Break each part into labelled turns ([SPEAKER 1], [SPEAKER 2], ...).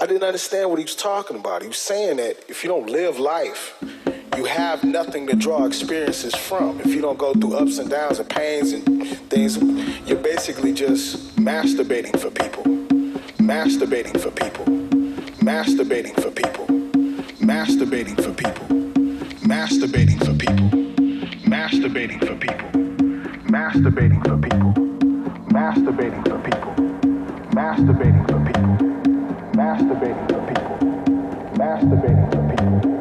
[SPEAKER 1] I didn't understand what he was talking about. He was saying that if you don't live life, you have nothing to draw experiences from. If you don't go through ups and downs and pains and things, you're basically just masturbating for people. Masturbating for people. Masturbating for people. Masturbating for people. Masturbating for people. Masturbating for people. Masturbating for people. Masturbating for people. Masturbating for people. Masturbating for people. Masturbating for people.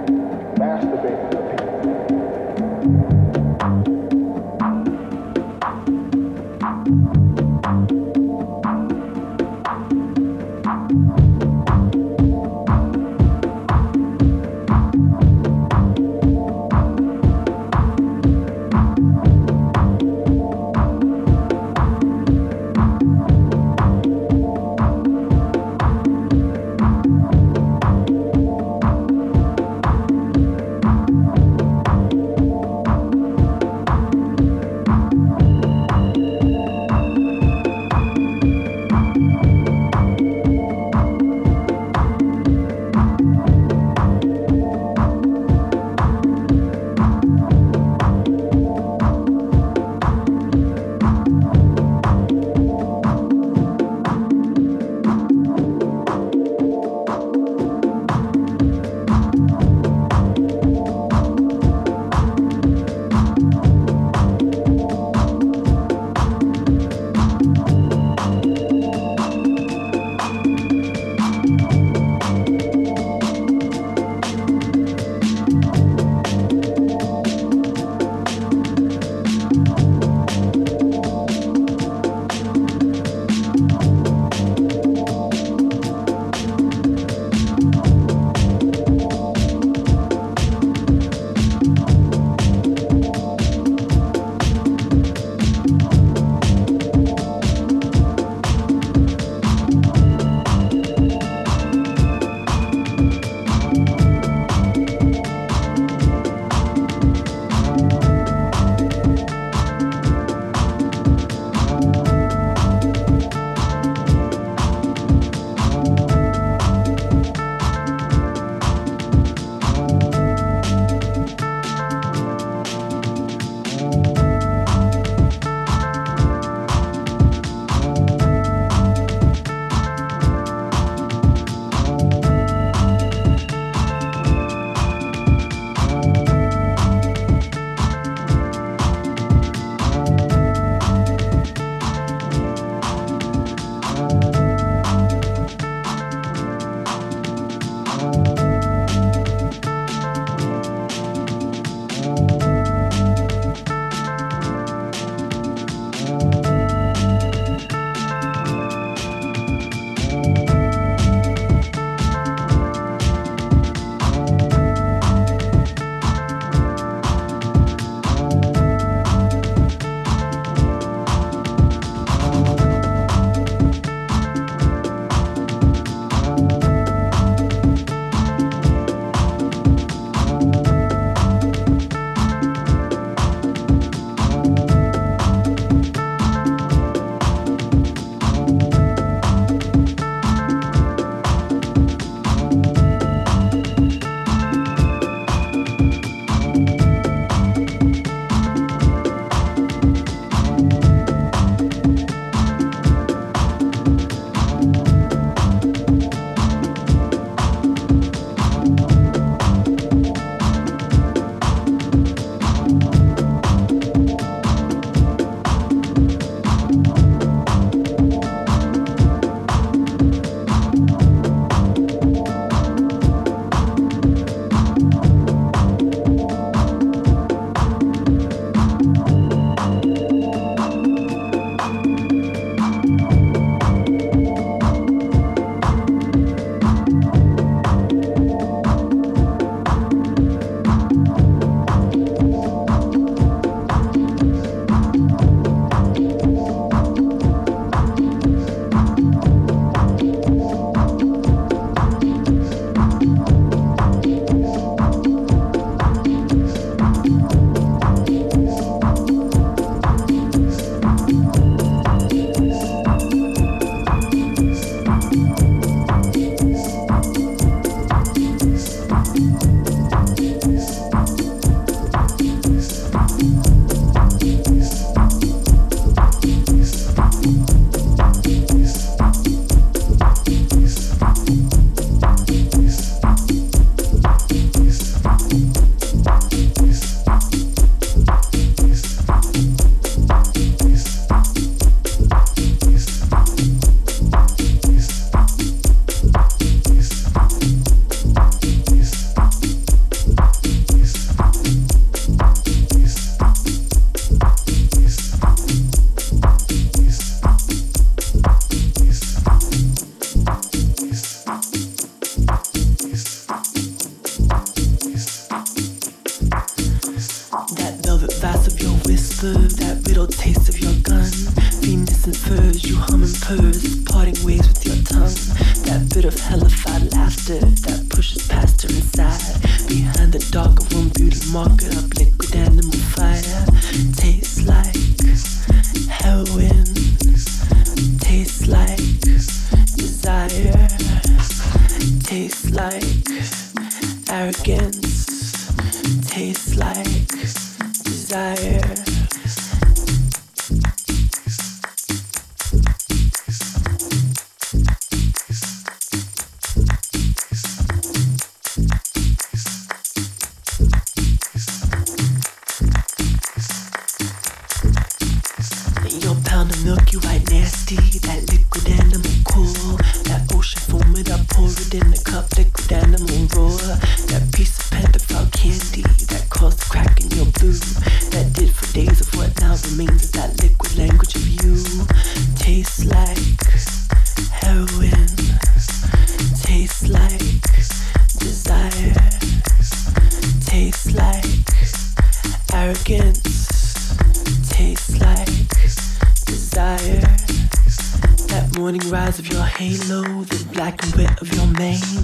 [SPEAKER 2] Waited, rise of your halo, the
[SPEAKER 3] cloak of his exploits.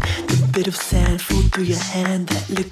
[SPEAKER 3] Man, the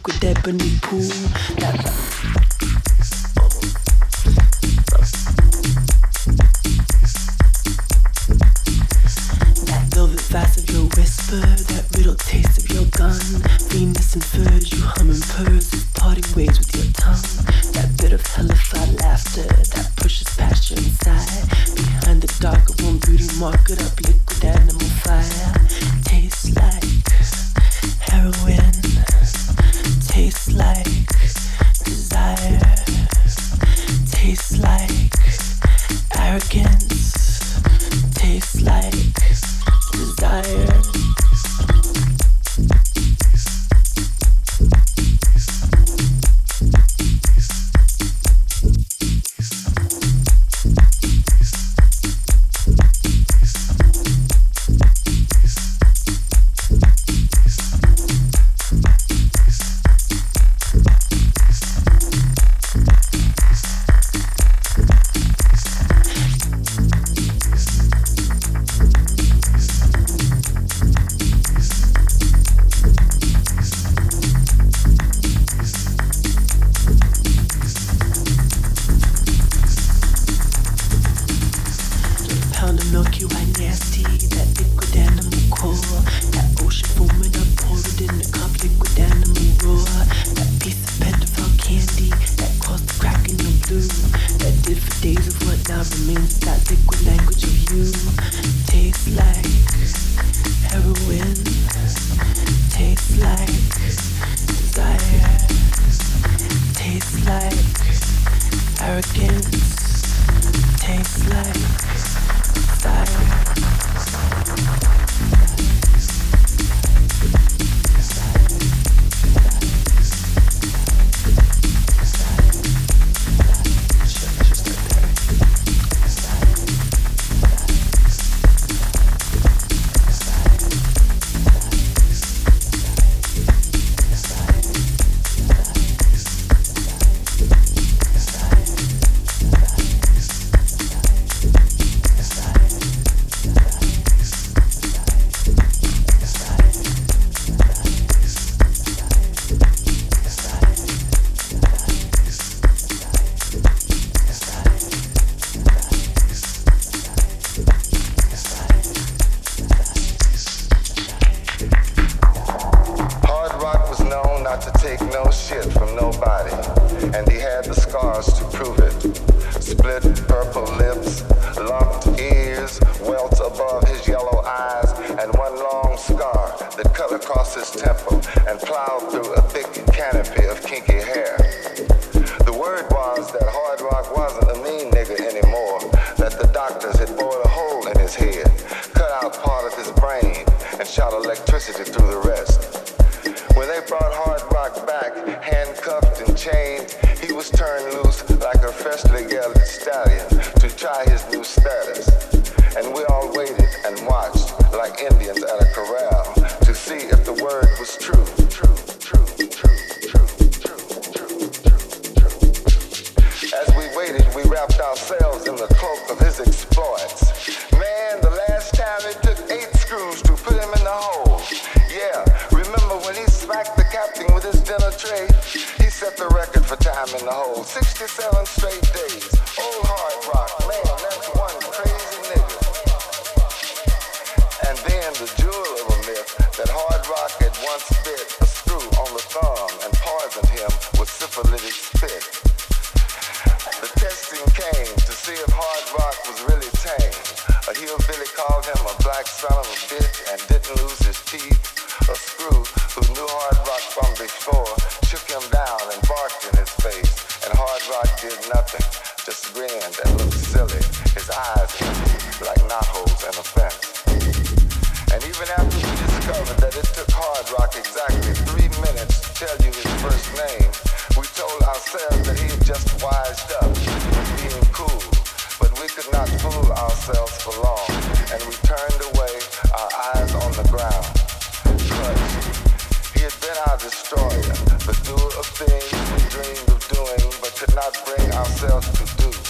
[SPEAKER 4] destroyer, the doer of things we dreamed of doing but could not bring ourselves to do.